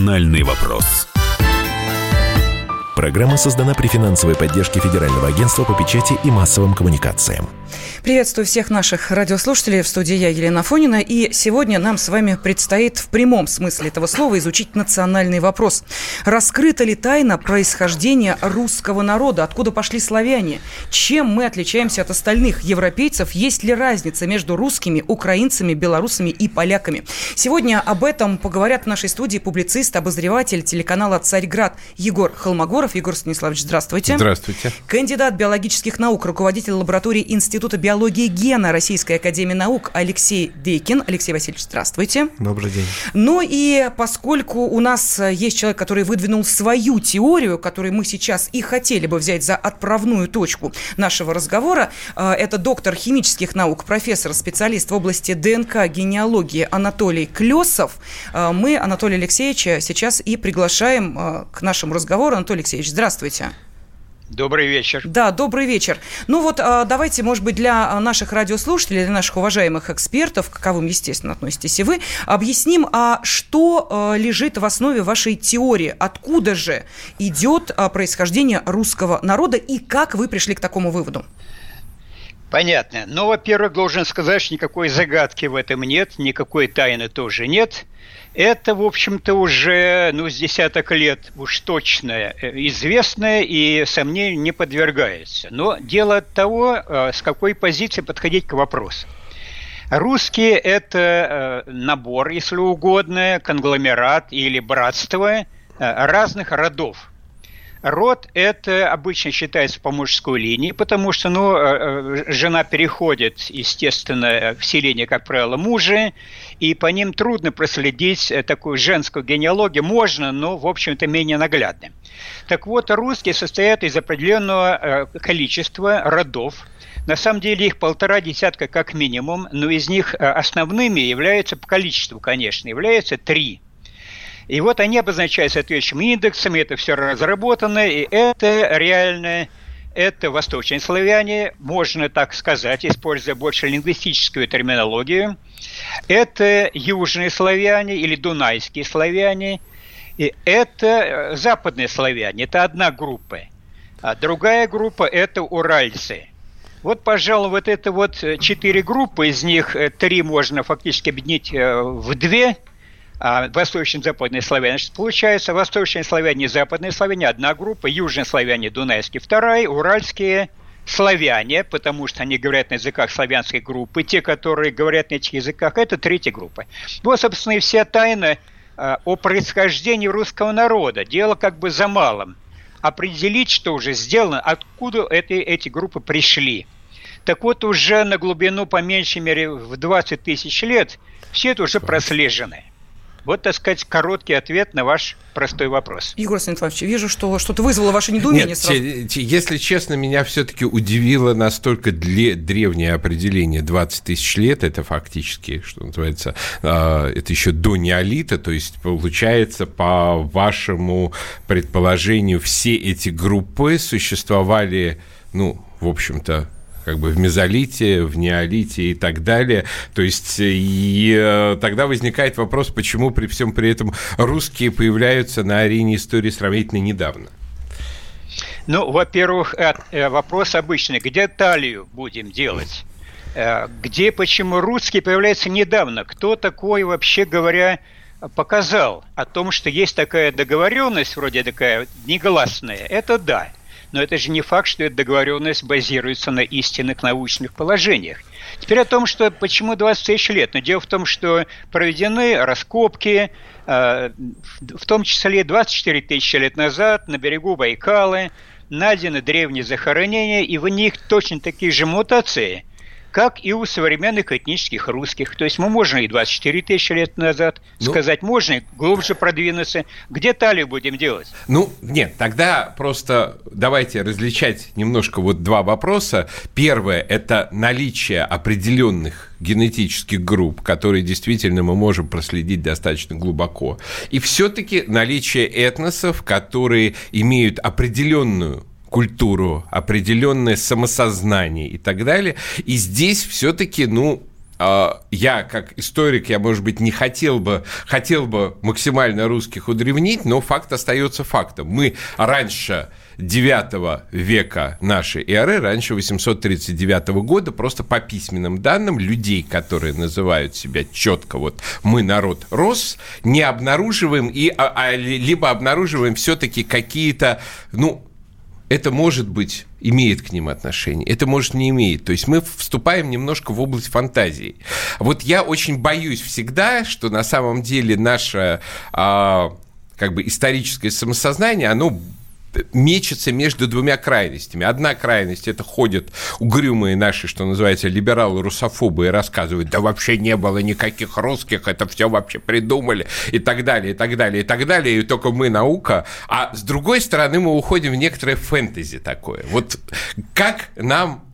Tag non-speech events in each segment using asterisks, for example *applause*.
«Национальный вопрос». Программа создана при финансовой поддержке Федерального агентства по печати и массовым коммуникациям. Приветствую всех наших радиослушателей. В студии я, Елена Фонина. И сегодня нам с вами предстоит в прямом смысле этого слова изучить национальный вопрос. Раскрыта ли тайна происхождения русского народа? Откуда пошли славяне? Чем мы отличаемся от остальных европейцев? Есть ли разница между русскими, украинцами, белорусами и поляками? Сегодня об этом поговорят в нашей студии публицист, обозреватель телеканала «Царьград» Егор Холмогоров Егоров. Егор Станиславович, здравствуйте. Здравствуйте. Кандидат биологических наук, руководитель лаборатории Института биологии гена Российской Академии Наук Алексей Дейкин. Алексей Васильевич, здравствуйте. Добрый день. Ну и поскольку у нас есть человек, который выдвинул свою теорию, которую мы сейчас и хотели бы взять за отправную точку нашего разговора, э, это доктор химических наук, профессор, специалист в области ДНК, генеалогии Анатолий Клесов. Э, мы Анатолия Алексеевича сейчас и приглашаем э, к нашему разговору. Анатолий Алексеевич, Алексеевич, здравствуйте. Добрый вечер. Да, добрый вечер. Ну вот а, давайте, может быть, для наших радиослушателей, для наших уважаемых экспертов, к каковым, естественно, относитесь и вы, объясним, а что а, лежит в основе вашей теории, откуда же идет а, происхождение русского народа и как вы пришли к такому выводу? Понятно. Ну, во-первых, должен сказать, что никакой загадки в этом нет, никакой тайны тоже нет. Это, в общем-то, уже ну, с десяток лет уж точно э, известное и сомнению не подвергается. Но дело от того, э, с какой позиции подходить к вопросу. Русские – это э, набор, если угодно, конгломерат или братство разных родов – Род – это обычно считается по мужской линии, потому что ну, э, э, жена переходит, естественно, в селение, как правило, мужа, и по ним трудно проследить э, такую женскую генеалогию. Можно, но, в общем-то, менее наглядно. Так вот, русские состоят из определенного количества родов, на самом деле их полтора десятка как минимум, но из них основными являются по количеству, конечно, являются три – и вот они обозначают соответствующими индексами, это все разработано, и это реально это восточные славяне, можно так сказать, используя больше лингвистическую терминологию. Это южные славяне или дунайские славяне. И это э, западные славяне, это одна группа. А другая группа – это уральцы. Вот, пожалуй, вот это вот э, четыре группы, из них э, три можно фактически объединить в две – восточные западные славяне. Значит, получается, восточные славяне и западные славяне одна группа, южные славяне дунайские вторая, уральские славяне, потому что они говорят на языках славянской группы, те, которые говорят на этих языках, это третья группа. Вот, собственно, и вся тайна а, о происхождении русского народа. Дело как бы за малым. Определить, что уже сделано, откуда эти, эти группы пришли. Так вот, уже на глубину, по меньшей мере, в 20 тысяч лет, все это уже прослежено. Вот, так сказать, короткий ответ на ваш простой вопрос. Егор Станиславович, вижу, что что-то вызвало ваше недоумение Нет, сразу. если честно, меня все-таки удивило настолько древнее определение 20 тысяч лет, это фактически, что называется, а, это еще до неолита, то есть получается, по вашему предположению, все эти группы существовали, ну, в общем-то, как бы в мезолите, в неолите и так далее. То есть и э, тогда возникает вопрос, почему при всем при этом русские появляются на арене истории сравнительно недавно. Ну, во-первых, э, э, вопрос обычный. Где талию будем делать? Где, почему русские появляются недавно? Кто такой, вообще говоря, показал о том, что есть такая договоренность, вроде такая негласная? Это да. Но это же не факт, что эта договоренность базируется на истинных научных положениях. Теперь о том, что почему 20 тысяч лет. Но дело в том, что проведены раскопки, э, в том числе 24 тысячи лет назад на берегу Байкала, найдены древние захоронения, и в них точно такие же мутации – как и у современных этнических русских. То есть мы можем и 24 тысячи лет назад ну, сказать, можно и глубже продвинуться. Где талию будем делать? Ну, нет, тогда просто давайте различать немножко вот два вопроса. Первое – это наличие определенных генетических групп, которые действительно мы можем проследить достаточно глубоко. И все-таки наличие этносов, которые имеют определенную культуру, определенное самосознание и так далее. И здесь все-таки, ну, а, я как историк, я, может быть, не хотел бы, хотел бы максимально русских удревнить, но факт остается фактом. Мы раньше 9 века нашей эры, раньше 839 года, просто по письменным данным людей, которые называют себя четко вот «мы народ рос», не обнаруживаем, и, а, а, либо обнаруживаем все-таки какие-то, ну, это может быть имеет к ним отношение, это может не имеет. То есть мы вступаем немножко в область фантазии. Вот я очень боюсь всегда, что на самом деле наше а, как бы историческое самосознание, оно мечется между двумя крайностями. Одна крайность – это ходят угрюмые наши, что называется, либералы-русофобы и рассказывают, да вообще не было никаких русских, это все вообще придумали, и так далее, и так далее, и так далее, и только мы наука. А с другой стороны, мы уходим в некоторое фэнтези такое. Вот как нам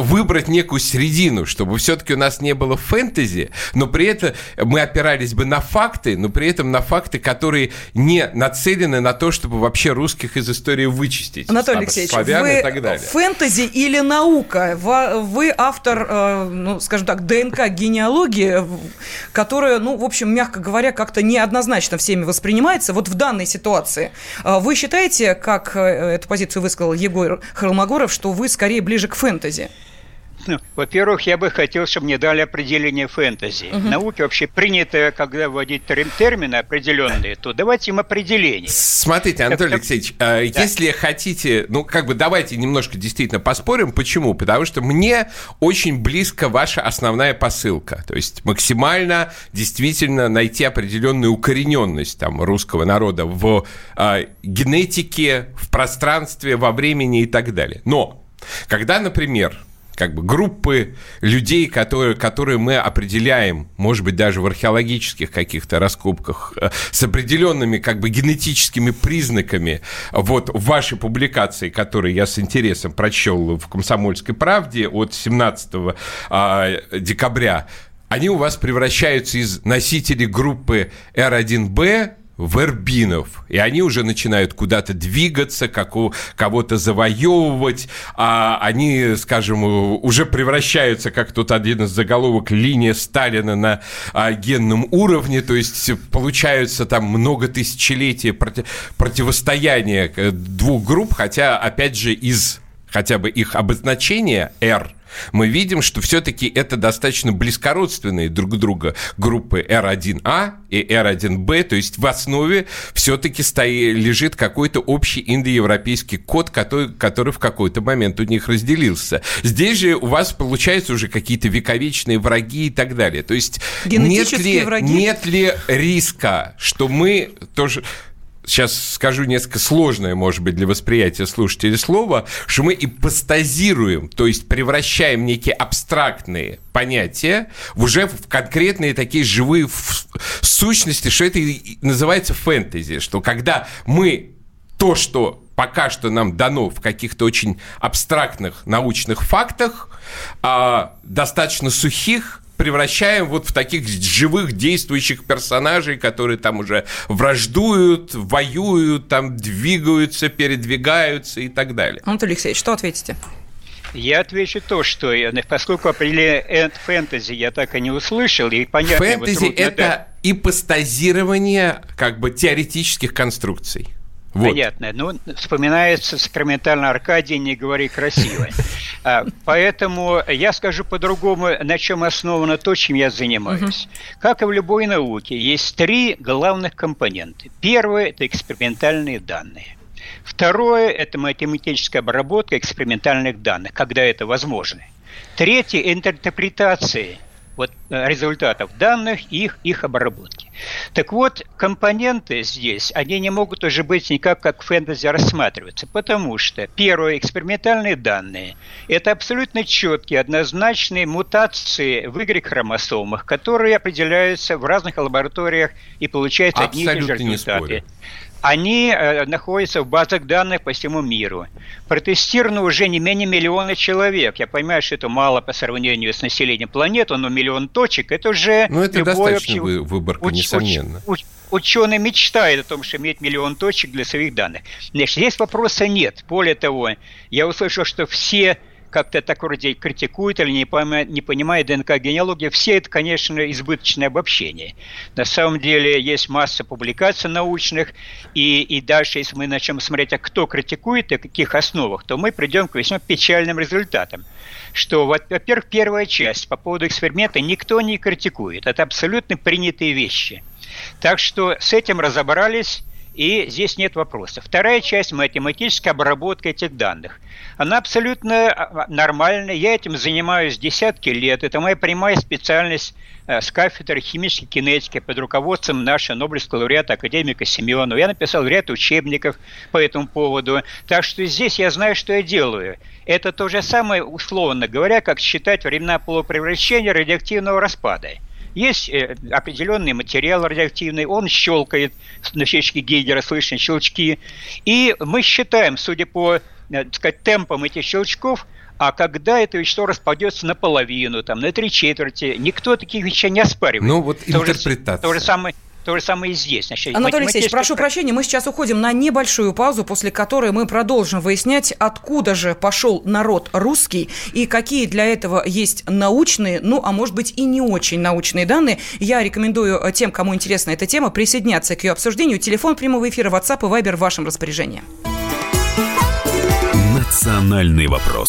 выбрать некую середину, чтобы все-таки у нас не было фэнтези, но при этом мы опирались бы на факты, но при этом на факты, которые не нацелены на то, чтобы вообще русских из истории вычистить. Анатолий Алексеевич, вы и так далее. фэнтези или наука? Вы автор, э, ну, скажем так, ДНК генеалогии, которая, ну, в общем, мягко говоря, как-то неоднозначно всеми воспринимается. Вот в данной ситуации э, вы считаете, как э, эту позицию высказал Егор Холмогоров, что вы скорее ближе к фэнтези? Ну, во-первых, я бы хотел, чтобы мне дали определение фэнтези. Угу. В науке вообще принято, когда вводить термины определенные, то давайте им определение. Смотрите, Анатолий так, Алексеевич, да. если хотите, ну, как бы давайте немножко действительно поспорим. Почему? Потому что мне очень близко ваша основная посылка. То есть максимально действительно найти определенную укорененность там, русского народа в э, генетике, в пространстве, во времени и так далее. Но когда, например, как бы группы людей, которые, которые мы определяем, может быть, даже в археологических каких-то раскопках, э, с определенными как бы генетическими признаками. Вот в вашей публикации, которую я с интересом прочел в «Комсомольской правде» от 17 а, декабря, они у вас превращаются из носителей группы R1B вербинов, и они уже начинают куда-то двигаться, кого-то завоевывать, а они, скажем, уже превращаются, как тут один из заголовок, линия Сталина на а, генном уровне, то есть получаются там много тысячелетий проти, противостояния э, двух групп, хотя, опять же, из хотя бы их обозначения R – мы видим, что все-таки это достаточно близкородственные друг друга группы R1A и R1B, то есть в основе все-таки стоит, лежит какой-то общий индоевропейский код, который, который в какой-то момент у них разделился. Здесь же у вас получается уже какие-то вековечные враги и так далее. То есть нет ли, враги? нет ли риска, что мы тоже сейчас скажу несколько сложное, может быть, для восприятия слушателей слово, что мы ипостазируем, то есть превращаем некие абстрактные понятия в уже в конкретные такие живые сущности, что это называется фэнтези, что когда мы то, что пока что нам дано в каких-то очень абстрактных научных фактах, а, достаточно сухих, превращаем вот в таких живых действующих персонажей, которые там уже враждуют, воюют, там двигаются, передвигаются и так далее. Анатолий Алексеевич, что ответите? Я отвечу то, что поскольку определение фэнтези я так и не услышал, и понятно... Фэнтези – это да. ипостазирование как бы теоретических конструкций. Вот. Понятно. Ну, вспоминается сакраментально Аркадий, не говори красиво. *laughs* А, поэтому я скажу по-другому, на чем основано то, чем я занимаюсь. Как и в любой науке, есть три главных компонента. Первое – это экспериментальные данные. Второе – это математическая обработка экспериментальных данных, когда это возможно. Третье – интерпретации вот, э, результатов данных и их, их обработки. Так вот, компоненты здесь, они не могут уже быть никак как фэнтези рассматриваться, потому что, первое, экспериментальные данные – это абсолютно четкие, однозначные мутации в Y-хромосомах, которые определяются в разных лабораториях и получаются одни и те же результаты они э, находятся в базах данных по всему миру. Протестировано уже не менее миллиона человек. Я понимаю, что это мало по сравнению с населением планеты, но миллион точек – это уже... Ну, это достаточно вообще... выборка, уч- несомненно. Уч- ученый мечтает о том, что иметь миллион точек для своих данных. Значит, здесь вопроса нет. Более того, я услышал, что все как-то так вроде критикует или не понимает, не понимает ДНК-генеалогии. Все это, конечно, избыточное обобщение. На самом деле есть масса публикаций научных, и, и дальше, если мы начнем смотреть, а кто критикует и каких основах, то мы придем к весьма печальным результатам. Что, во-первых, первая часть по поводу эксперимента никто не критикует. Это абсолютно принятые вещи. Так что с этим разобрались, и здесь нет вопросов. Вторая часть – математическая обработка этих данных. Она абсолютно а, нормальная. Я этим занимаюсь десятки лет. Это моя прямая специальность э, с кафедры химической кинетики под руководством нашего Нобелевского лауреата академика Семенова. Я написал ряд учебников по этому поводу. Так что здесь я знаю, что я делаю. Это то же самое, условно говоря, как считать времена полупревращения радиоактивного распада – есть э, определенный материал радиоактивный, он щелкает, на щечке Гейгера слышны щелчки. И мы считаем, судя по э, так сказать, темпам этих щелчков, а когда это вещество распадется наполовину, там, на три четверти, никто таких вещей не оспаривает. Ну, вот интерпретация. То же, то же самое то же самое и здесь. Значит, Анатолий Алексеевич, прошу прощения, мы сейчас уходим на небольшую паузу, после которой мы продолжим выяснять, откуда же пошел народ русский и какие для этого есть научные, ну, а может быть и не очень научные данные. Я рекомендую э, тем, кому интересна эта тема, присоединяться к ее обсуждению. Телефон прямого эфира WhatsApp и Viber в вашем распоряжении. Национальный вопрос.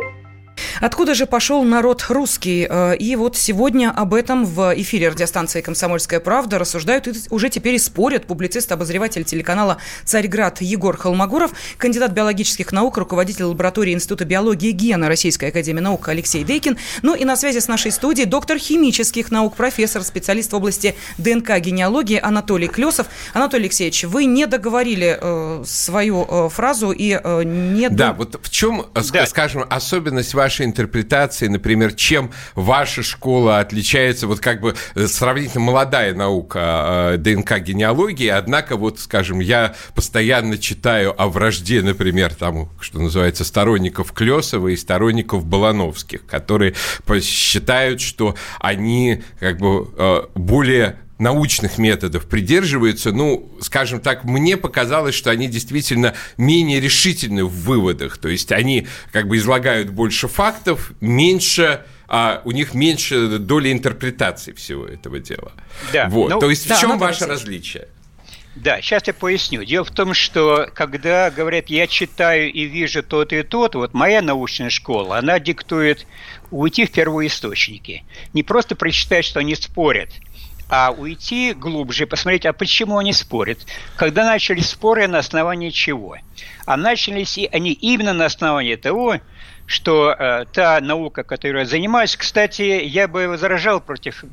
Откуда же пошел народ русский? Э, и вот сегодня об этом в эфире радиостанции «Комсомольская правда» рассуждают и уже теперь и спорят публицист-обозреватель телеканала «Царьград» Егор Холмогоров, кандидат биологических наук, руководитель лаборатории Института биологии гена Российской академии наук Алексей Дейкин. Ну и на связи с нашей студией доктор химических наук, профессор, специалист в области ДНК-генеалогии Анатолий Клесов. Анатолий Алексеевич, вы не договорили э, свою э, фразу и э, не... Да, вот в чем, э, да. скажем, особенность вашей интерпретации, например, чем ваша школа отличается, вот как бы э, сравнительно молодая наука э, ДНК-генеалогии, однако вот, скажем, я постоянно читаю о вражде, например, тому, что называется, сторонников Клесова и сторонников Балановских, которые считают, что они как бы э, более научных методов придерживаются, ну, скажем так, мне показалось, что они действительно менее решительны в выводах. То есть они как бы излагают больше фактов, меньше а у них меньше доли интерпретации всего этого дела. Да. Вот. Ну, То есть да, в чем ваше различие? Да, сейчас я поясню. Дело в том, что когда говорят, я читаю и вижу тот и тот, вот моя научная школа, она диктует уйти в первоисточники. Не просто прочитать, что они спорят – а уйти глубже, посмотреть, а почему они спорят. Когда начали споры, на основании чего? А начались они именно на основании того, что э, та наука, которой я занимаюсь, кстати, я бы возражал против э,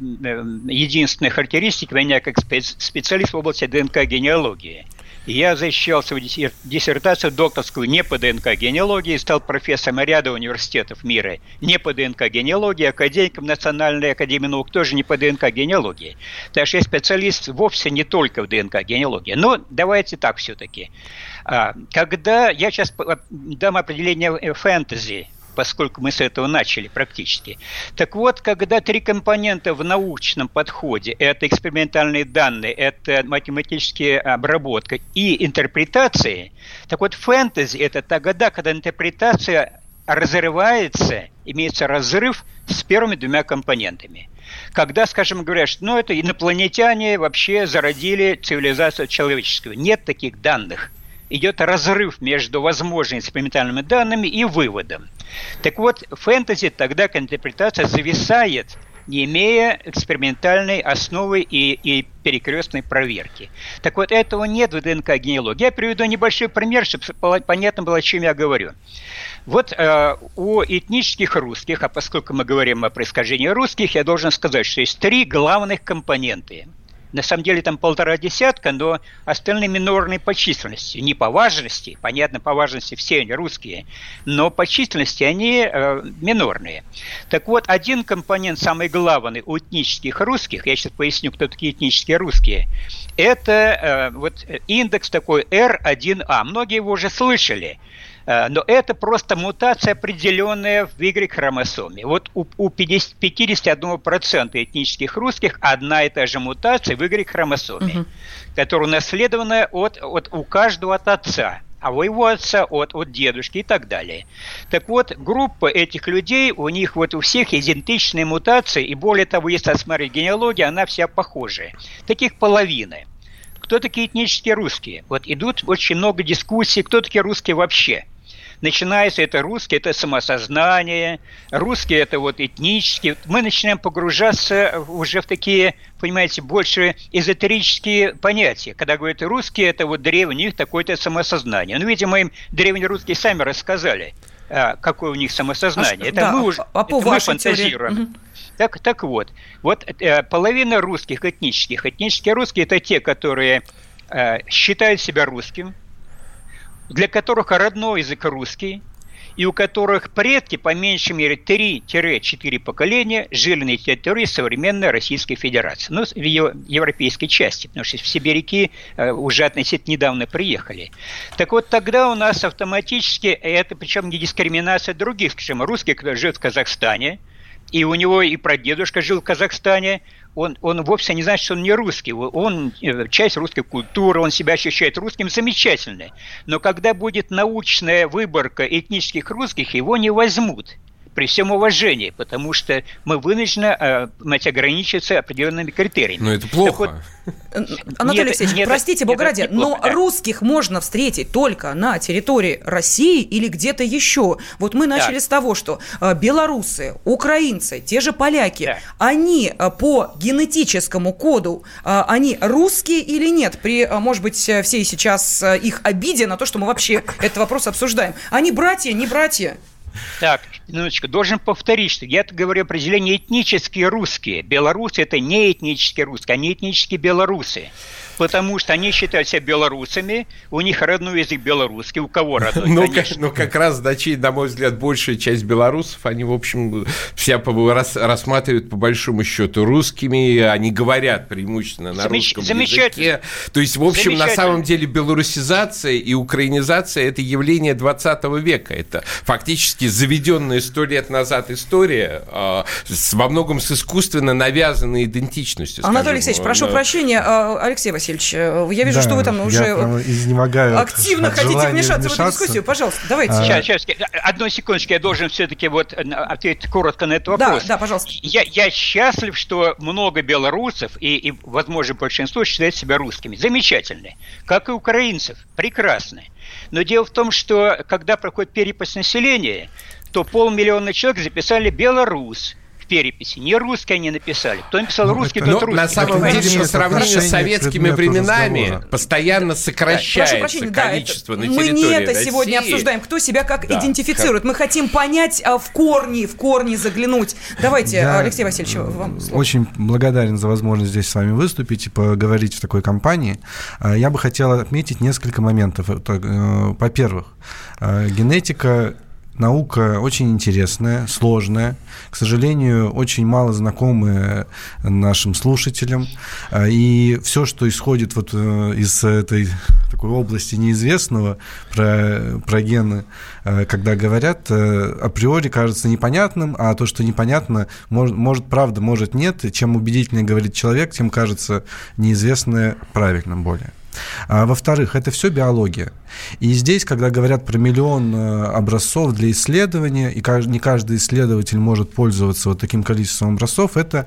единственной характеристики меня как специалист в области ДНК-генеалогии – я защищал свою диссертацию докторскую не по ДНК-генеалогии, стал профессором ряда университетов мира не по ДНК-генеалогии, академиком Национальной академии наук тоже не по ДНК-генеалогии. Так что я специалист вовсе не только в ДНК-генеалогии. Но давайте так все-таки. А, когда я сейчас дам определение фэнтези, поскольку мы с этого начали практически. Так вот, когда три компонента в научном подходе – это экспериментальные данные, это математическая обработка и интерпретации, так вот фэнтези – это тогда, когда интерпретация разрывается, имеется разрыв с первыми двумя компонентами. Когда, скажем, говорят, что ну, это инопланетяне вообще зародили цивилизацию человеческую. Нет таких данных идет разрыв между возможными экспериментальными данными и выводом. Так вот, фэнтези тогда, когда интерпретация зависает, не имея экспериментальной основы и, и перекрестной проверки. Так вот, этого нет в ДНК-генеалогии. Я приведу небольшой пример, чтобы понятно было, о чем я говорю. Вот э, у этнических русских, а поскольку мы говорим о происхождении русских, я должен сказать, что есть три главных компонента На самом деле там полтора десятка, но остальные минорные по численности. Не по важности, понятно, по важности все они русские, но по численности они э, минорные. Так вот, один компонент, самый главный у этнических русских, я сейчас поясню, кто такие этнические русские, это э, вот индекс такой R1A. Многие его уже слышали. Э, но это просто мутация, определенная в Y-хромосоме. Вот у, у 50, 51% этнических русских одна и та же мутация в Y-хромосоме, угу. которая унаследована от, от, у каждого от отца а у его отца от, от дедушки и так далее. Так вот, группа этих людей, у них вот у всех идентичные мутации, и более того, если осмотреть генеалогию, она вся похожая. Таких половины. Кто такие этнические русские? Вот идут очень много дискуссий, кто такие русские вообще – начинается это русский, это самосознание, русский это вот этнический. Мы начинаем погружаться уже в такие, понимаете, больше эзотерические понятия. Когда говорят русский, это вот древний, такое-то самосознание. Ну, видимо, им древние русские сами рассказали, а, какое у них самосознание. А, это да, мы уже а по это мы фантазируем. Так, так вот, вот э, половина русских этнических, этнические русские это те, которые э, считают себя русским, для которых родной язык русский, и у которых предки по меньшей мере 3-4 поколения жили на территории современной Российской Федерации, ну, в ее европейской части, потому что в Сибиряки э, уже относительно недавно приехали. Так вот, тогда у нас автоматически, это причем не дискриминация других, скажем, русских, кто живет в Казахстане, и у него и прадедушка жил в Казахстане, он, он вовсе не значит, что он не русский. Он э, часть русской культуры, он себя ощущает русским замечательно. Но когда будет научная выборка этнических русских, его не возьмут при всем уважении, потому что мы вынуждены э, ограничиться определенными критериями. Но это плохо. Анатолий нет, Алексеевич, нет, простите, нет, но да. русских можно встретить только на территории России или где-то еще. Вот мы начали да. с того, что э, белорусы, украинцы, те же поляки, да. они э, по генетическому коду, они русские или нет? При, может быть, всей сейчас их обиде на то, что мы вообще этот вопрос обсуждаем. Они братья, не братья? Так, минуточку, должен повторить, что я говорю определение этнические русские. Белорусы – это не этнические русские, они этнические белорусы. Потому что они считают себя белорусами, у них родной язык белорусский, у кого родной, ну, как, ну, как раз, на мой взгляд, большая часть белорусов, они, в общем, вся рас, рассматривают, по большому счету, русскими, они говорят преимущественно на Замеч... русском языке. То есть, в общем, на самом деле, белорусизация и украинизация – это явление 20 века. Это фактически заведенная сто лет назад история, э, с, во многом с искусственно навязанной идентичностью. Анатолий Алексеевич, прошу прощения, а, Алексей Васильевич, э, я вижу, да, что вы там уже активно хотите вмешаться в эту дискуссию. Пожалуйста, давайте. Сейчас, сейчас, одну секундочку, я должен все-таки вот ответить коротко на этот вопрос. Да, да, пожалуйста. Я, я счастлив, что много белорусов и, и, возможно, большинство считает себя русскими. Замечательно. Как и украинцев. Прекрасно. Но дело в том, что когда проходит перепись населения, то полмиллиона человек записали «белорус», переписи. Не русские они написали. Кто написал ну, русский, тот русский. На самом деле, по сравнению с советскими временами, постоянно сокращается количество на территории Мы не это сегодня обсуждаем, кто себя как идентифицирует. Мы хотим понять а, в корни, в корни заглянуть. Давайте, Алексей Васильевич, вам слово. Очень благодарен за возможность здесь с вами выступить и поговорить в такой компании. А, я бы хотел отметить несколько моментов. Э, во-первых, а, генетика наука очень интересная, сложная, к сожалению, очень мало знакомая нашим слушателям. А, и все, что исходит вот э, из этой такой области неизвестного про, про гены, э, когда говорят, э, априори кажется непонятным, а то, что непонятно, может, может правда, может нет. Чем убедительнее говорит человек, тем кажется неизвестное правильным более. А, во-вторых, это все биология. И здесь, когда говорят про миллион э, образцов для исследования, и не каждый исследователь может пользоваться вот таким количеством образцов, это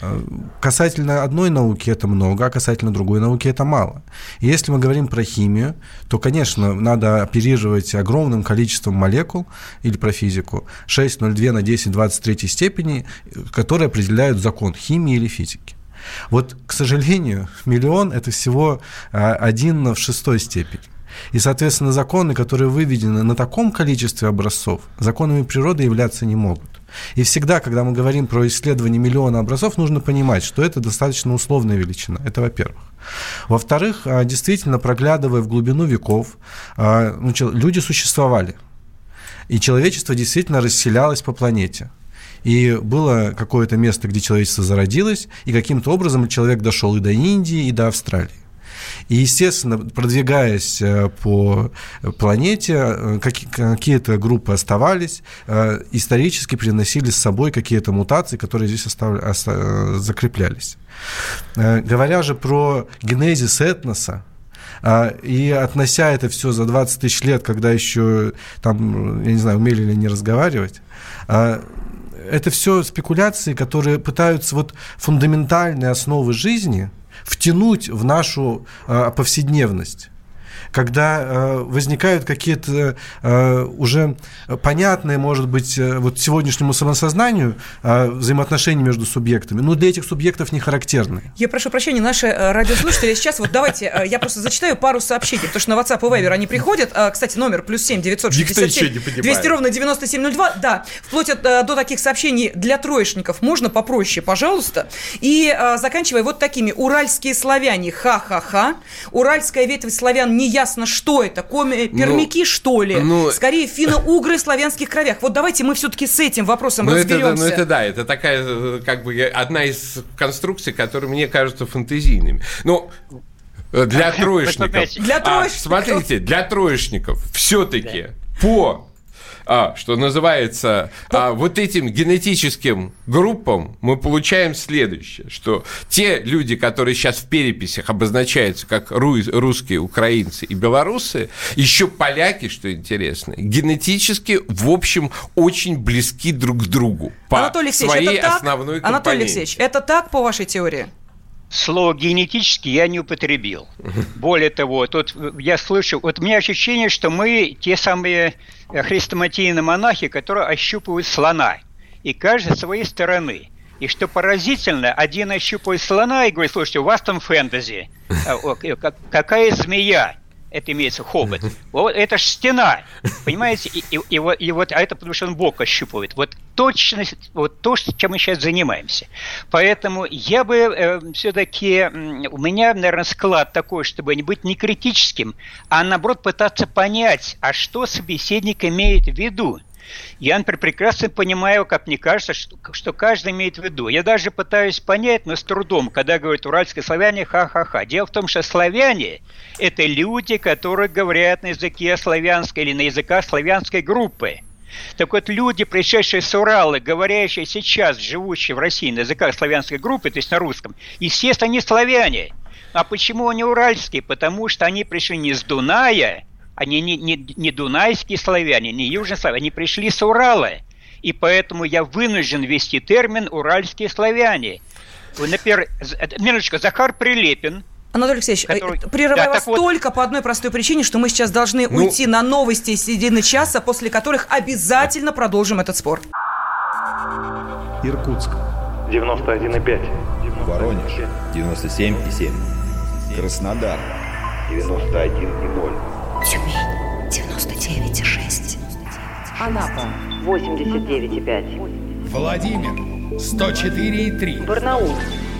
э, касательно одной науки это много, а касательно другой науки это мало. И если мы говорим про химию, то, конечно, надо оперировать огромным количеством молекул или про физику 6,02 на 10 23 степени, которые определяют закон химии или физики. Вот, к сожалению, миллион – это всего а, один в шестой степени. И, соответственно, законы, которые выведены на таком количестве образцов, законами природы являться не могут. И всегда, когда мы говорим про исследование миллиона образцов, нужно понимать, что это достаточно условная величина. Это во-первых. Во-вторых, а, действительно, проглядывая в глубину веков, а, ну, люди существовали. И человечество действительно расселялось по планете. И было какое-то место, где человечество зародилось, и каким-то образом человек дошел и до Индии, и до Австралии. И, естественно, продвигаясь э, по планете, э, какие-то группы оставались, э, исторически приносили с собой какие-то мутации, которые здесь остав... закреплялись. Говоря же про генезис этноса, и относя это все за 20 тысяч лет, когда еще там, я не знаю, умели ли не разговаривать, это все спекуляции, которые пытаются вот фундаментальные основы жизни втянуть в нашу э, повседневность когда э, возникают какие-то э, уже понятные, может быть, э, вот сегодняшнему самосознанию э, взаимоотношения между субъектами, но для этих субъектов не характерны. Я прошу прощения, наши радиослушатели сейчас, вот давайте, я просто зачитаю пару сообщений, потому что на WhatsApp и Viber они приходят, э, кстати, номер плюс 7 967 200 ровно 9702, да, вплоть от, до таких сообщений для троечников можно попроще, пожалуйста, и заканчивая вот такими, уральские славяне, ха-ха-ха, уральская ветвь славян не ясно, что это, коми, ну, пермяки, ну, что ли? Ну, Скорее, финно-угры славянских кровях. Вот давайте мы все-таки с этим вопросом ну, разберемся. Это, ну, это да, это такая, э, как бы, одна из конструкций, которые мне кажутся фантазийными. Но э, для *laughs* троечников. Для а, троечников. А, смотрите, для троечников все-таки по а, что называется, а, вот этим генетическим группам мы получаем следующее, что те люди, которые сейчас в переписях обозначаются как русские, украинцы и белорусы, еще поляки, что интересно, генетически, в общем, очень близки друг к другу по Анатолий своей это так? основной компоненте. Анатолий Алексеевич, это так по вашей теории? Слово генетически я не употребил. Более того, тут я слышу, вот у меня ощущение, что мы те самые хрестоматийные монахи, которые ощупывают слона. И каждый с своей стороны. И что поразительно, один ощупывает слона и говорит, слушайте, у вас там фэнтези. *laughs* А, какая змея? Это имеется хобот. Вот это же стена, понимаете? И, и, и, и вот, а это потому что он бок ощупывает. Вот точно, вот то, чем мы сейчас занимаемся. Поэтому я бы э, все-таки, у меня, наверное, склад такой, чтобы не быть не критическим, а наоборот пытаться понять, а что собеседник имеет в виду. Я, например, прекрасно понимаю, как мне кажется, что, что каждый имеет в виду. Я даже пытаюсь понять, но с трудом, когда говорят уральские славяне, ха-ха-ха. Дело в том, что славяне – это люди, которые говорят на языке славянской или на языках славянской группы. Так вот, люди, пришедшие с Урала, говорящие сейчас, живущие в России на языках славянской группы, то есть на русском, естественно, они славяне. А почему они уральские? Потому что они пришли не с Дуная, они не, не, не дунайские славяне, не южные славяне, они пришли с Урала. И поэтому я вынужден ввести термин «уральские славяне». Например, минуточку, Захар Прилепин, Анатолий Алексеевич, э, который... прерываю да, вас вот... только по одной простой причине, что мы сейчас должны ну... уйти на новости середины часа, после которых обязательно продолжим этот спор. Иркутск. 91,5. Воронеж. 97,7. Краснодар. 91,0. Тюмень 99,6. Анапа 89,5. Владимир 104,3. Барнаул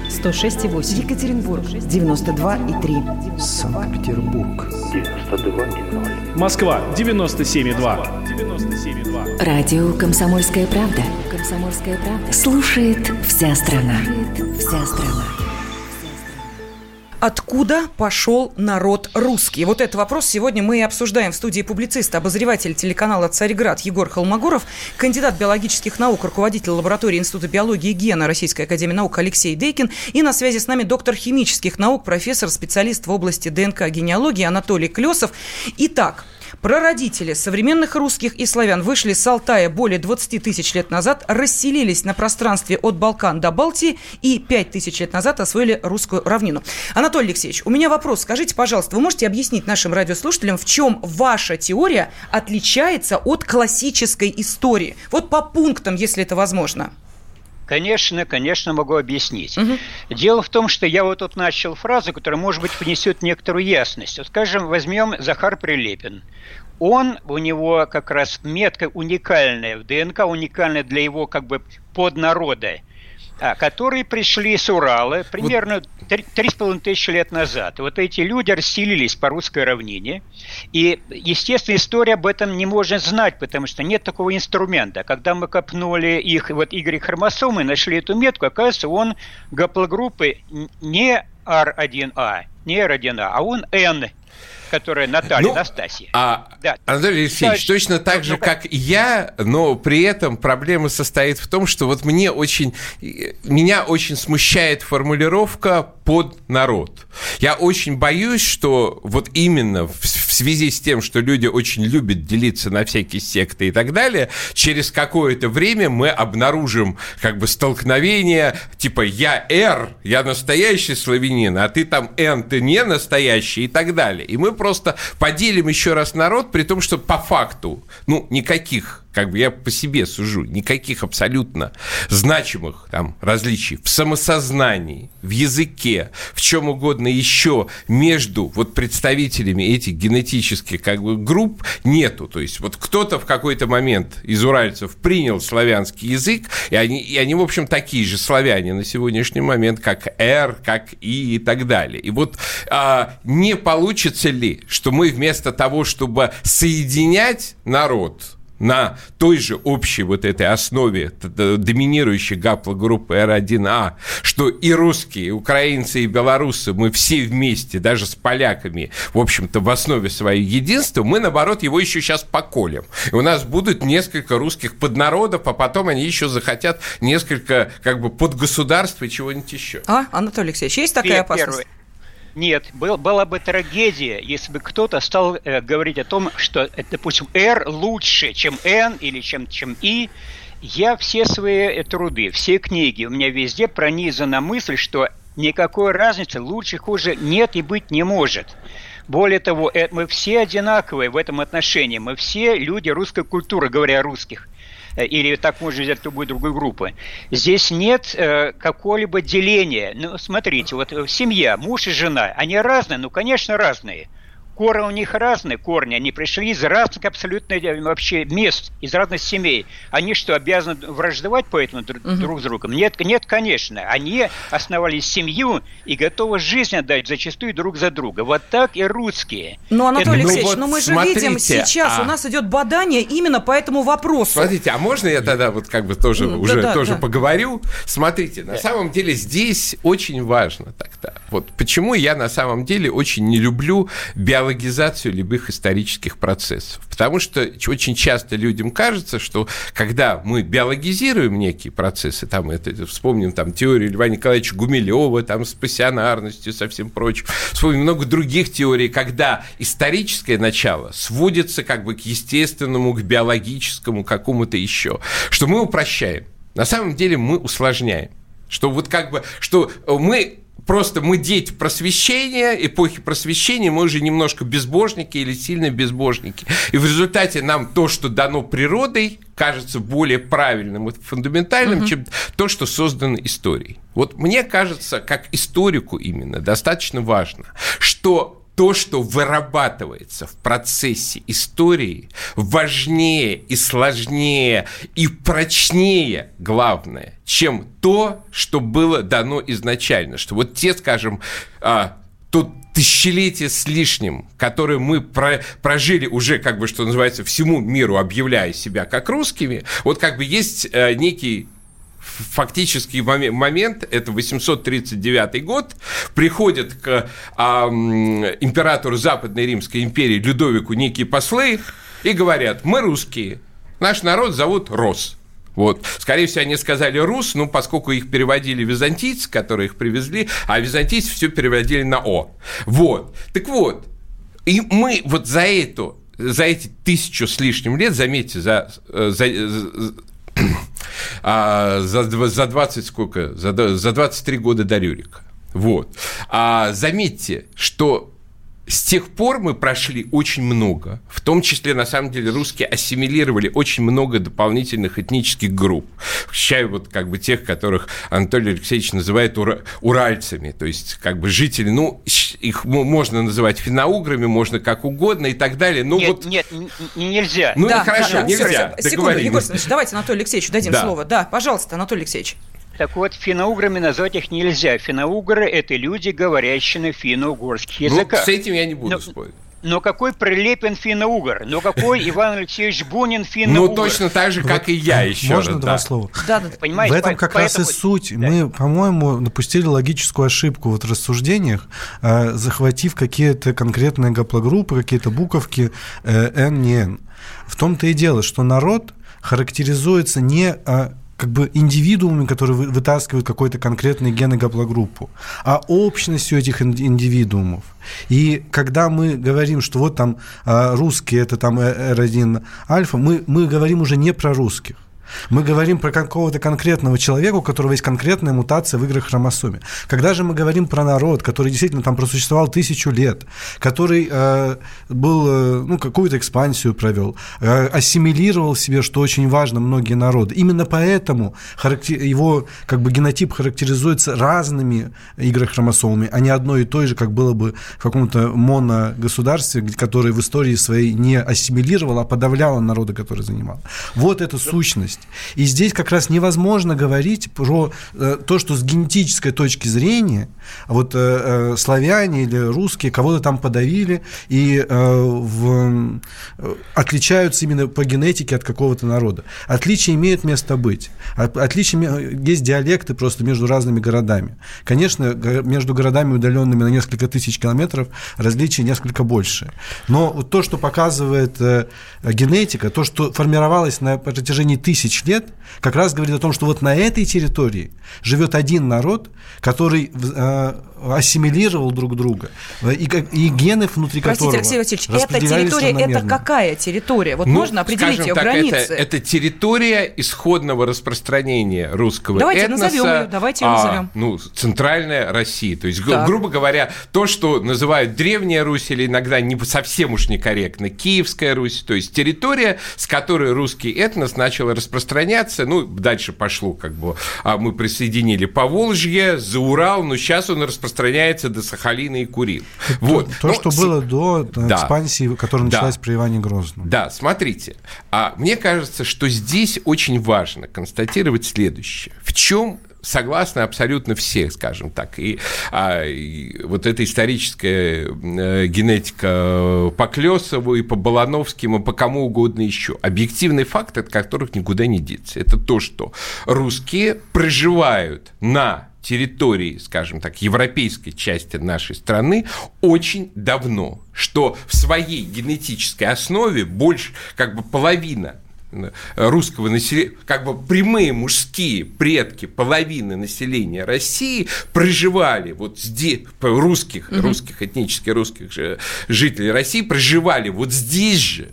106,8. Екатеринбург 92,3. Санкт-Петербург 92,0. Москва 97,2. 97,2. Радио «Комсомольская правда». «Комсомольская правда». Слушает вся страна. Слушает вся страна. Откуда пошел народ русский? Вот этот вопрос сегодня мы и обсуждаем в студии публицист, обозреватель телеканала «Царьград» Егор Холмогоров, кандидат биологических наук, руководитель лаборатории Института биологии и гена Российской академии наук Алексей Дейкин и на связи с нами доктор химических наук, профессор, специалист в области ДНК-генеалогии Анатолий Клесов. Итак, Прародители современных русских и славян вышли с Алтая более 20 тысяч лет назад, расселились на пространстве от Балкан до Балтии и 5 тысяч лет назад освоили русскую равнину. Анатолий Алексеевич, у меня вопрос. Скажите, пожалуйста, вы можете объяснить нашим радиослушателям, в чем ваша теория отличается от классической истории? Вот по пунктам, если это возможно. Конечно, конечно, могу объяснить. Угу. Дело в том, что я вот тут начал фразу, которая, может быть, внесет некоторую ясность. Вот, скажем, возьмем Захар Прилепин. Он, у него как раз метка уникальная в ДНК, уникальная для его как бы поднарода – которые пришли с Урала примерно три с половиной тысячи лет назад. Вот эти люди расселились по русской равнине, и, естественно, история об этом не может знать, потому что нет такого инструмента. Когда мы копнули их, вот Y-хромосомы, нашли эту метку, оказывается, он гаплогруппы не R1A, не R1A, а он N которая Наталья, ну, Настасья. А, да. Анатолий Алексеевич, да, точно так же, как и я, но при этом проблема состоит в том, что вот мне очень, меня очень смущает формулировка «под народ». Я очень боюсь, что вот именно в, в связи с тем, что люди очень любят делиться на всякие секты и так далее, через какое-то время мы обнаружим как бы столкновение, типа «я Р, я настоящий славянин, а ты там Н, ты не настоящий» и так далее. И мы просто поделим еще раз народ, при том, что по факту, ну, никаких как бы я по себе сужу, никаких абсолютно значимых там различий в самосознании, в языке, в чем угодно еще между вот представителями этих генетических как бы групп нету. То есть вот кто-то в какой-то момент из уральцев принял славянский язык, и они, и они в общем, такие же славяне на сегодняшний момент, как «р», как «и» и так далее. И вот а, не получится ли, что мы вместо того, чтобы соединять народ, на той же общей вот этой основе доминирующей гаплогруппы R1A, что и русские, и украинцы, и белорусы, мы все вместе, даже с поляками, в общем-то, в основе своей единства, мы, наоборот, его еще сейчас поколем. И у нас будут несколько русских поднародов, а потом они еще захотят несколько как бы подгосударств и чего-нибудь еще. А, Анатолий Алексеевич, есть такая опасность? Нет, был, была бы трагедия, если бы кто-то стал э, говорить о том, что, э, допустим, R лучше, чем N или чем, чем I. Я все свои э, труды, все книги, у меня везде пронизана мысль, что никакой разницы лучше, хуже нет и быть не может. Более того, э, мы все одинаковые в этом отношении. Мы все люди русской культуры, говоря о русских. Э, или так можно взять любую другую группу. Здесь нет э, какого-либо деления. Ну, смотрите, вот э, семья, муж и жена, они разные, ну, конечно, разные корни у них разные корни, они пришли из разных абсолютно вообще мест, из разных семей. Они что, обязаны враждовать поэтому друг, угу. друг с другом? Нет, нет, конечно. Они основали семью и готовы жизнь отдать зачастую друг за друга. Вот так и русские. Ну, Анатолий Это... Алексеевич, ну, вот но мы же видим сейчас, а... у нас идет бадание именно по этому вопросу. Смотрите, а можно я тогда вот как бы тоже да, уже да, тоже да. поговорю? Смотрите, на самом деле здесь очень важно тогда. Вот почему я на самом деле очень не люблю биологию биологизацию любых исторических процессов. Потому что очень часто людям кажется, что когда мы биологизируем некие процессы, там это, вспомним там теорию Льва Николаевича Гумилева, там с пассионарностью, со всем прочим, вспомним много других теорий, когда историческое начало сводится как бы к естественному, к биологическому, какому-то еще, что мы упрощаем. На самом деле мы усложняем. Что вот как бы, что мы просто мы дети просвещения, эпохи просвещения, мы уже немножко безбожники или сильно безбожники. И в результате нам то, что дано природой, кажется более правильным и фундаментальным, угу. чем то, что создано историей. Вот мне кажется, как историку именно, достаточно важно, что то, что вырабатывается в процессе истории, важнее и сложнее и прочнее, главное, чем то, что было дано изначально. Что вот те, скажем, а, тут тысячелетия с лишним, которые мы про, прожили уже, как бы, что называется, всему миру, объявляя себя как русскими, вот как бы есть э, некий фактический момент, это 839 год, приходят к а, императору Западной Римской империи Людовику некие послы и говорят, мы русские, наш народ зовут Рос. Вот. Скорее всего, они сказали «рус», ну, поскольку их переводили византийцы, которые их привезли, а византийцы все переводили на «о». Вот. Так вот, и мы вот за эту за эти тысячу с лишним лет, заметьте, за, э, за, а, за, за 20 сколько? За, за 23 года до Рюрика. Вот. А заметьте, что с тех пор мы прошли очень много. В том числе, на самом деле, русские ассимилировали очень много дополнительных этнических групп. Включая вот как бы тех, которых Анатолий Алексеевич называет ура- уральцами. То есть как бы жители, ну, их можно называть финоуграми, можно как угодно и так далее. Ну, нет, вот... нет, нельзя. Ну, да, хорошо, да, нельзя. Все, секунду, Егор Александрович, давайте Анатолию Алексеевичу дадим да. слово. Да, пожалуйста, Анатолий Алексеевич. Так вот, финно-уграми назвать их нельзя. Финно-угры – это люди, говорящие на финно-угорских языках. Ну, с этим я не буду Но, спорить. Но какой Прилепин финно-угор? Но какой *laughs* Иван Алексеевич Бунин финно-угор? Ну, точно так же, как и я еще Можно раз, два да. слова? Да, да. Понимаете, в этом как раз и поэтому- суть. Да. Мы, по-моему, допустили логическую ошибку вот в рассуждениях, э, захватив какие-то конкретные гаплогруппы, какие-то буковки э, N, не N. В том-то и дело, что народ характеризуется не а, как бы индивидуумами, которые вы- вытаскивают какой-то конкретный ген и гаплогруппу, а общностью этих ин- индивидуумов. И когда мы говорим, что вот там а, русские это там э, R1 альфа, мы, мы говорим уже не про русских. Мы говорим про какого-то конкретного человека, у которого есть конкретная мутация в играх хромосоме. Когда же мы говорим про народ, который действительно там просуществовал тысячу лет, который э, был, э, ну, какую-то экспансию провел, э, ассимилировал в себе, что очень важно, многие народы. Именно поэтому характер- его как бы генотип характеризуется разными игрохромосомами, а не одной и той же, как было бы в каком-то моногосударстве, которое в истории своей не ассимилировало, а подавляло народы, которые занимало. Вот эта сущность. И здесь как раз невозможно говорить про э, то, что с генетической точки зрения вот э, э, славяне или русские кого-то там подавили и в, отличаются именно по генетике от какого-то народа. Отличия имеют место быть. От- Отличия есть диалекты просто между разными городами. Конечно, между городами, удаленными на несколько тысяч километров, различия несколько больше. Но вот то, что показывает генетика, то, что формировалось на протяжении тысяч лет, как раз говорит о том, что вот на этой территории живет один народ, который э, ассимилировал друг друга, э, и, как- и гены внутри Простите, которого Алексей Васильевич, эта территория, это какая территория? Вот Ну, можно определить ее так, границы? Это, это территория исходного распространения русского Давайте этноса. назовем её, давайте её а, назовем. Ну, центральная Россия. То есть, Так. грубо говоря, то, что называют Древняя Русь или иногда не, совсем уж некорректно, Киевская Русь. То есть территория, с которой русский этнос начал распространяться. Ну, дальше пошло как бы, а мы присоединили Поволжье, за Урал, но сейчас он распространяется до Сахалина и Курил. Вот. То, Ну, что с- было до э, Да. экспансии, которая Да. началась при Иване Грозном. Да, смотрите. А мне кажется, что здесь очень важно констатировать следующее. В чем согласны абсолютно все, скажем так. И, а, и вот эта историческая э, генетика по Клесову и по Балановским, и по кому угодно еще. Объективный факт, от которых никуда не деться. Это то, что русские проживают на территории, скажем так, европейской части нашей страны очень давно, что в своей генетической основе больше, как бы половина э, русского населения, как бы прямые мужские предки половины населения России проживали вот здесь, русских, русских, этнически русских же жителей России проживали вот здесь же.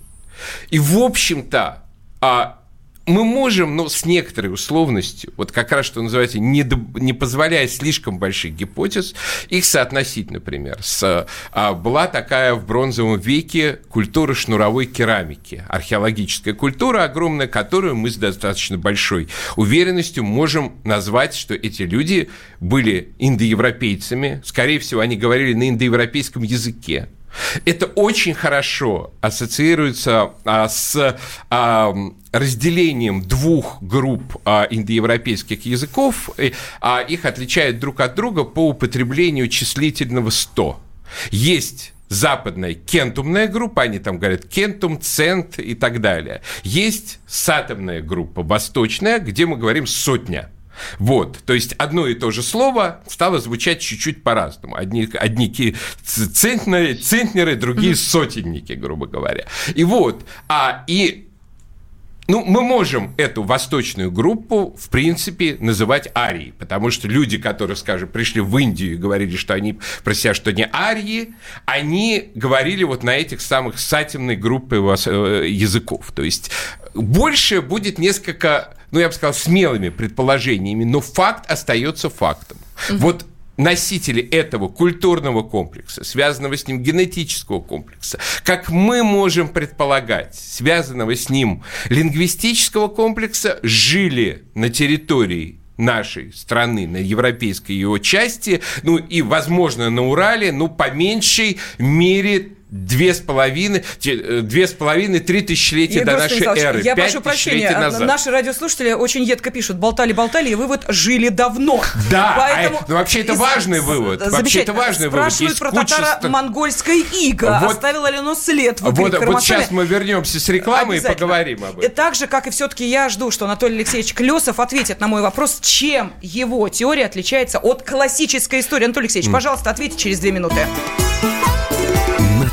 И, в общем-то, а мы можем, но с некоторой условностью, вот как раз, что называется, не, до- не позволяя слишком больших гипотез, их соотносить, например, с... а, была такая в бронзовом веке культура шнуровой керамики, археологическая культура огромная, которую мы с достаточно большой уверенностью можем назвать, что эти люди были индоевропейцами, скорее всего, они говорили на индоевропейском языке, это очень хорошо ассоциируется а, с а, разделением двух групп а, индоевропейских языков. И, а, их отличает друг от друга по употреблению числительного 100. Есть западная кентумная группа, они там говорят кентум, цент и так далее. Есть сатомная группа, восточная, где мы говорим сотня. Вот, то есть одно и то же слово стало звучать чуть-чуть по-разному. Одни, одни центнеры, центнеры, другие сотенники, грубо говоря. И вот, а и ну, мы можем эту восточную группу, в принципе, называть арией, потому что люди, которые, скажем, пришли в Индию и говорили, что они про себя, что они арии, они говорили вот на этих самых сатимной группы э, языков. То есть больше будет несколько, ну, я бы сказал, смелыми предположениями, но факт остается фактом. Вот носители этого культурного комплекса, связанного с ним генетического комплекса, как мы можем предполагать, связанного с ним лингвистического комплекса, жили на территории нашей страны, на европейской его части, ну и, возможно, на Урале, ну, по меньшей мере две с половиной, э, две с половиной, три тысячелетия Егор до нашей эры. Я прошу прощения, назад. наши радиослушатели очень едко пишут, болтали-болтали, и вывод жили давно. Да, а Поэтому... а, ну, вообще это важный вывод. Вообще это важный вывод. Спрашивают про татаро-монгольское иго. Вот, Оставило ли оно след в вот, вот сейчас мы вернемся с рекламы и поговорим об этом. И так же, как и все-таки я жду, что Анатолий Алексеевич Клесов ответит на мой вопрос, чем его теория отличается от классической истории. Анатолий Алексеевич, mm. пожалуйста, ответьте через две минуты.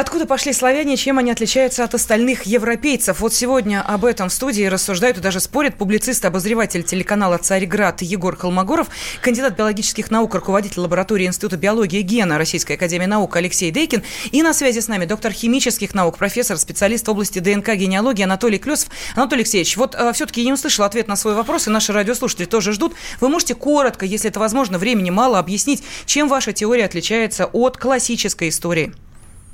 Откуда пошли славяне, чем они отличаются от остальных европейцев? Вот сегодня об этом в студии рассуждают и даже спорят публицист, обозреватель телеканала «Царьград» Егор Холмогоров, кандидат биологических наук, руководитель лаборатории Института биологии и гена Российской академии наук Алексей Дейкин. И на связи с нами доктор химических наук, профессор, специалист в области ДНК генеалогии Анатолий Клесов. Анатолий Алексеевич, вот э, все-таки я не услышал ответ на свой вопрос, и наши радиослушатели тоже ждут. Вы можете коротко, если это возможно, времени мало, объяснить, чем ваша теория отличается от классической истории?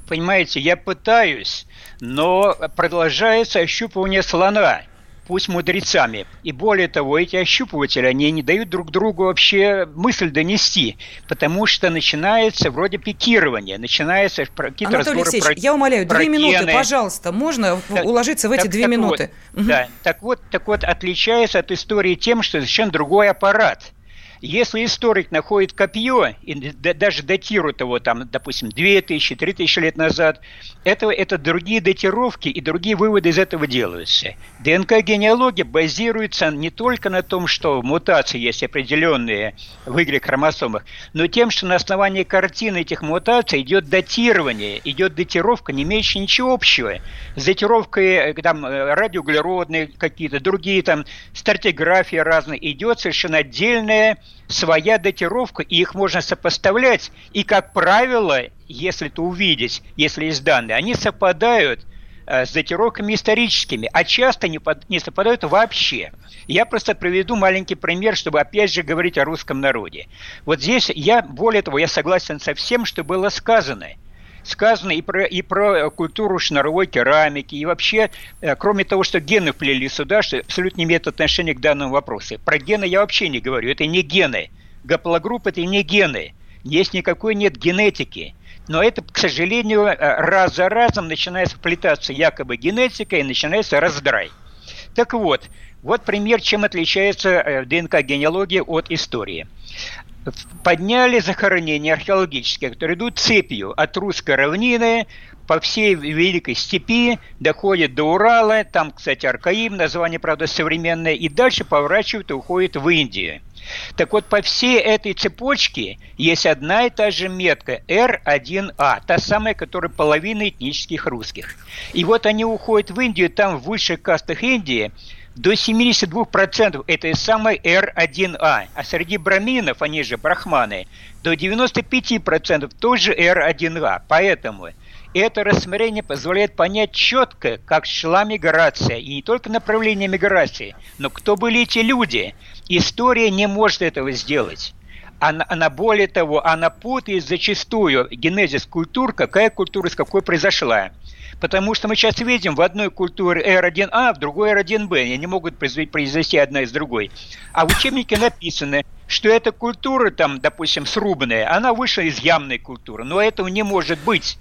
Понимаете, я пытаюсь, но продолжается ощупывание слона пусть мудрецами. И более того, эти ощупыватели, они не дают друг другу вообще мысль донести, потому что начинается вроде пикирование, начинается какие-то Анатолий разговоры Алексеевич, про я умоляю, две минуты, пожалуйста, можно так, уложиться в эти так, две так минуты? Вот, угу. Да, так вот, так вот, отличается от истории тем, что совершенно другой аппарат – если историк находит копье и даже датирует его, там, допустим, 2000-3000 лет назад, это, это другие датировки и другие выводы из этого делаются. ДНК-генеалогия базируется не только на том, что мутации есть определенные в Y-хромосомах, но тем, что на основании картины этих мутаций идет датирование, идет датировка, не имеющая ничего общего с датировкой э, там, э, радиоуглеродные какие-то, другие там стратиграфии разные, идет совершенно отдельная своя датировка, и их можно сопоставлять. И, как правило, если это увидеть, если есть данные, они совпадают э, с датировками историческими, а часто не, под, не совпадают вообще. Я просто приведу маленький пример, чтобы опять же говорить о русском народе. Вот здесь я, более того, я согласен со всем, что было сказано – сказано и про, и про культуру шнаровой керамики, и вообще, э, кроме того, что гены вплели сюда, что абсолютно не имеет отношения к данному вопросу. Про гены я вообще не говорю, это не гены. Гаплогрупп – это не гены. Есть никакой нет генетики. Но это, к сожалению, э, раз за разом начинает вплетаться якобы генетика и начинается раздрай. Так вот, вот пример, чем отличается э, ДНК-генеалогия от истории подняли захоронения археологические, которые идут цепью от русской равнины по всей Великой Степи, доходят до Урала, там, кстати, Аркаим, название, правда, современное, и дальше поворачивают и уходят в Индию. Так вот, по всей этой цепочке есть одна и та же метка R1A, та самая, которая половина этнических русских. И вот они уходят в Индию, там в высших кастах Индии до 72% этой самой R1A, а среди браминов, они же брахманы, до 95% тоже R1A. Поэтому это рассмотрение позволяет понять четко, как шла миграция, и не только направление миграции, но кто были эти люди. История не может этого сделать. Она, она более того, она путает зачастую генезис культур, какая культура с какой произошла. Потому что мы сейчас видим в одной культуре R1A, в другой R1B. Они не могут произвести одна из другой. А в учебнике написано, что эта культура, там, допустим, срубная, она вышла из ямной культуры. Но этого не может быть.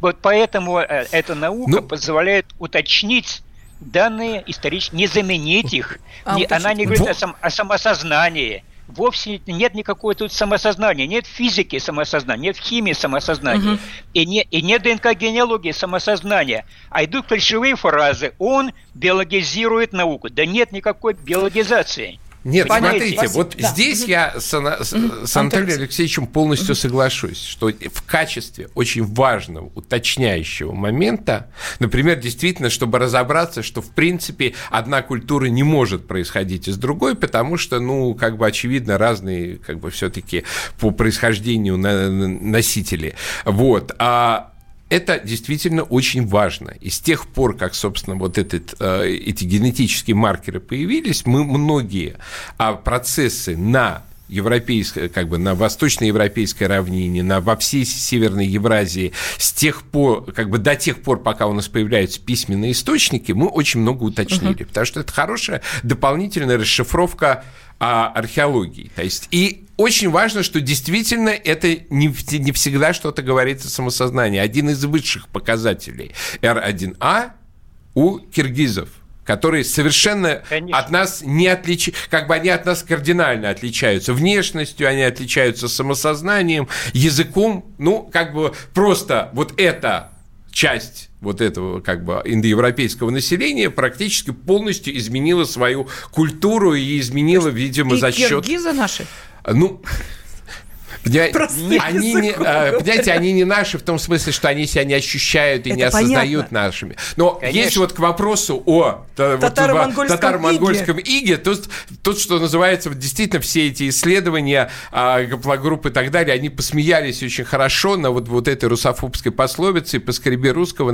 Вот поэтому э, эта наука ну, позволяет уточнить данные исторические, не заменить их. А, не, она не говорит вот. о, сам, о самосознании вовсе нет никакой тут самосознания, нет физики самосознания, нет химии самосознания, угу. и, не, и нет ДНК-генеалогии самосознания. А идут ключевые фразы. Он биологизирует науку. Да нет никакой биологизации. Нет, Понимаете? смотрите, вот да. здесь я с, с, Анатолием Алексеевичем полностью соглашусь, что в качестве очень важного уточняющего момента, например, действительно, чтобы разобраться, что в принципе одна культура не может происходить из другой, потому что, ну, как бы очевидно, разные, как бы все-таки по происхождению носители. Вот. А это действительно очень важно. И с тех пор, как, собственно, вот этот, э, эти генетические маркеры появились, мы многие а процессы на европейской, как бы на восточноевропейской равнине, на, во всей Северной Евразии, с тех пор, как бы до тех пор, пока у нас появляются письменные источники, мы очень много уточнили, uh-huh. потому что это хорошая дополнительная расшифровка а, археологии. То есть, и очень важно, что действительно это не, не всегда что-то говорится самосознание. Один из высших показателей R1A у киргизов – которые совершенно Конечно. от нас не отличаются, как бы они от нас кардинально отличаются. Внешностью они отличаются самосознанием, языком. Ну, как бы просто вот эта часть вот этого как бы индоевропейского населения практически полностью изменила свою культуру и изменила, видимо, и за счет... киргизы наши? Ну, *laughs* они не, а, понимаете, они не наши в том смысле, что они себя не ощущают и Это не осознают понятно. нашими. Но Конечно. если вот к вопросу о татаро-монгольском, татаро-монгольском иге, иге тут, тут, что называется, вот действительно все эти исследования а, гаплогрупп и так далее, они посмеялись очень хорошо на вот, вот этой русофобской пословице «поскреби русского,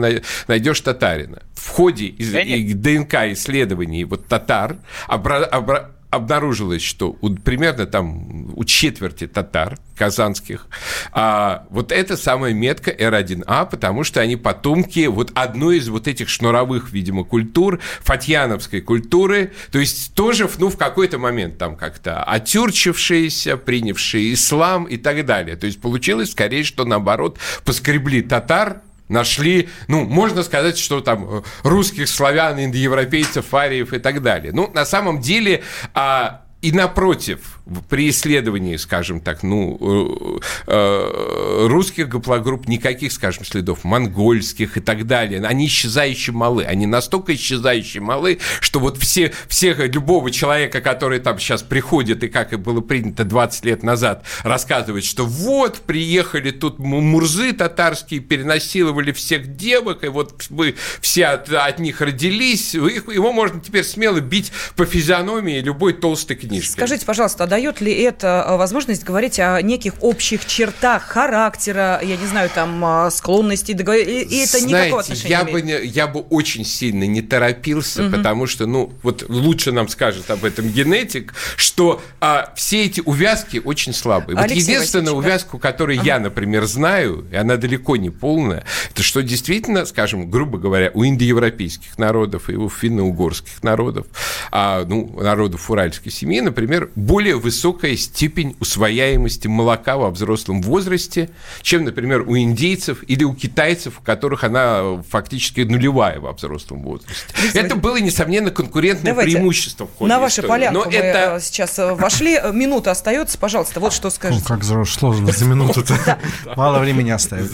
найдешь татарина». В ходе из, ДНК исследований вот татар обра, обра, обнаружилось, что у, примерно там у четверти татар казанских а, вот это самая метка R1A, потому что они потомки вот одной из вот этих шнуровых, видимо, культур, фатьяновской культуры, то есть тоже, ну, в какой-то момент там как-то отюрчившиеся, принявшие ислам и так далее. То есть получилось скорее, что наоборот поскребли татар, нашли, ну, можно сказать, что там э, русских, славян, индоевропейцев, ариев и так далее. Ну, на самом деле, а, и напротив, при исследовании, скажем так, ну, э, э, русских гаплогрупп никаких, скажем, следов, монгольских и так далее, они исчезающие малы, они настолько исчезающие малы, что вот все, всех, любого человека, который там сейчас приходит, и как и было принято 20 лет назад, рассказывает, что вот, приехали тут мурзы татарские, перенасиловали всех девок, и вот мы все от, от них родились, его можно теперь смело бить по физиономии любой толстой книжкой. Скажите, пожалуйста, а дает ли это э, возможность говорить о неких общих чертах характера, я не знаю, там, э, склонностей, договор... и это Знаете, никакого отношения я бы, не, я бы очень сильно не торопился, угу. потому что, ну, вот лучше нам скажет об этом генетик, что а, все эти увязки очень слабые. Вот единственная увязку, которую ага. я, например, знаю, и она далеко не полная, это что действительно, скажем, грубо говоря, у индоевропейских народов и у финно-угорских народов, а, ну, народов уральской семьи, например, более высокая степень усвояемости молока во взрослом возрасте, чем, например, у индейцев или у китайцев, у которых она фактически нулевая во взрослом возрасте. Это было, несомненно, конкурентное Давайте преимущество в ходе На ваши поля Но это... Э, сейчас э, вошли. Минута остается, пожалуйста, вот что скажете. Ну, как сложно за минуту-то. Мало времени оставить.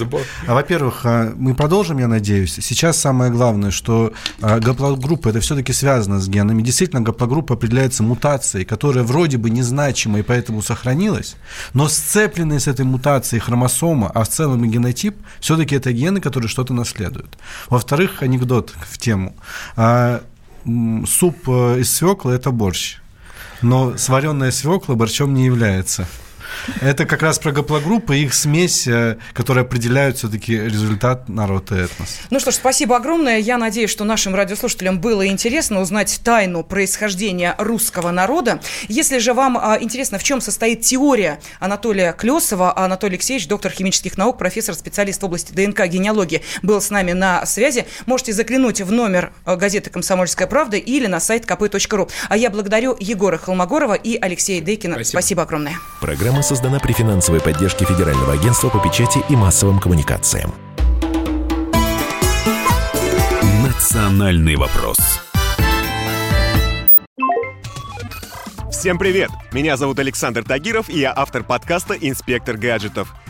А, во-первых, мы продолжим, я надеюсь. Сейчас самое главное, что гаплогруппа, это все-таки связано с генами. Действительно, гаплогруппа определяется мутацией, которая вроде бы незначима и поэтому сохранилась, но сцепленные с этой мутацией хромосома, а в целом и генотип, все-таки это гены, которые что-то наследуют. Во-вторых, анекдот в тему. А, суп э, из свекла – это борщ, но сваренная свекла борщом не является. Это как раз про гаплогруппы, их смесь, э, которая определяет все-таки результат народ и этнос. Ну что ж, спасибо огромное. Я надеюсь, что нашим радиослушателям было интересно узнать тайну происхождения русского народа. Если же вам а, интересно, в чем состоит теория Анатолия Клесова, а Анатолий Алексеевич, доктор химических наук, профессор, специалист в области ДНК, генеалогии, был с нами на связи, можете заглянуть в номер а, газеты «Комсомольская правда» или на сайт kp.ru. А я благодарю Егора Холмогорова и Алексея Дейкина. Спасибо, Спасибо огромное. Программа создана при финансовой поддержке Федерального агентства по печати и массовым коммуникациям. Национальный вопрос. Всем привет! Меня зовут Александр Тагиров, и я автор подкаста «Инспектор гаджетов».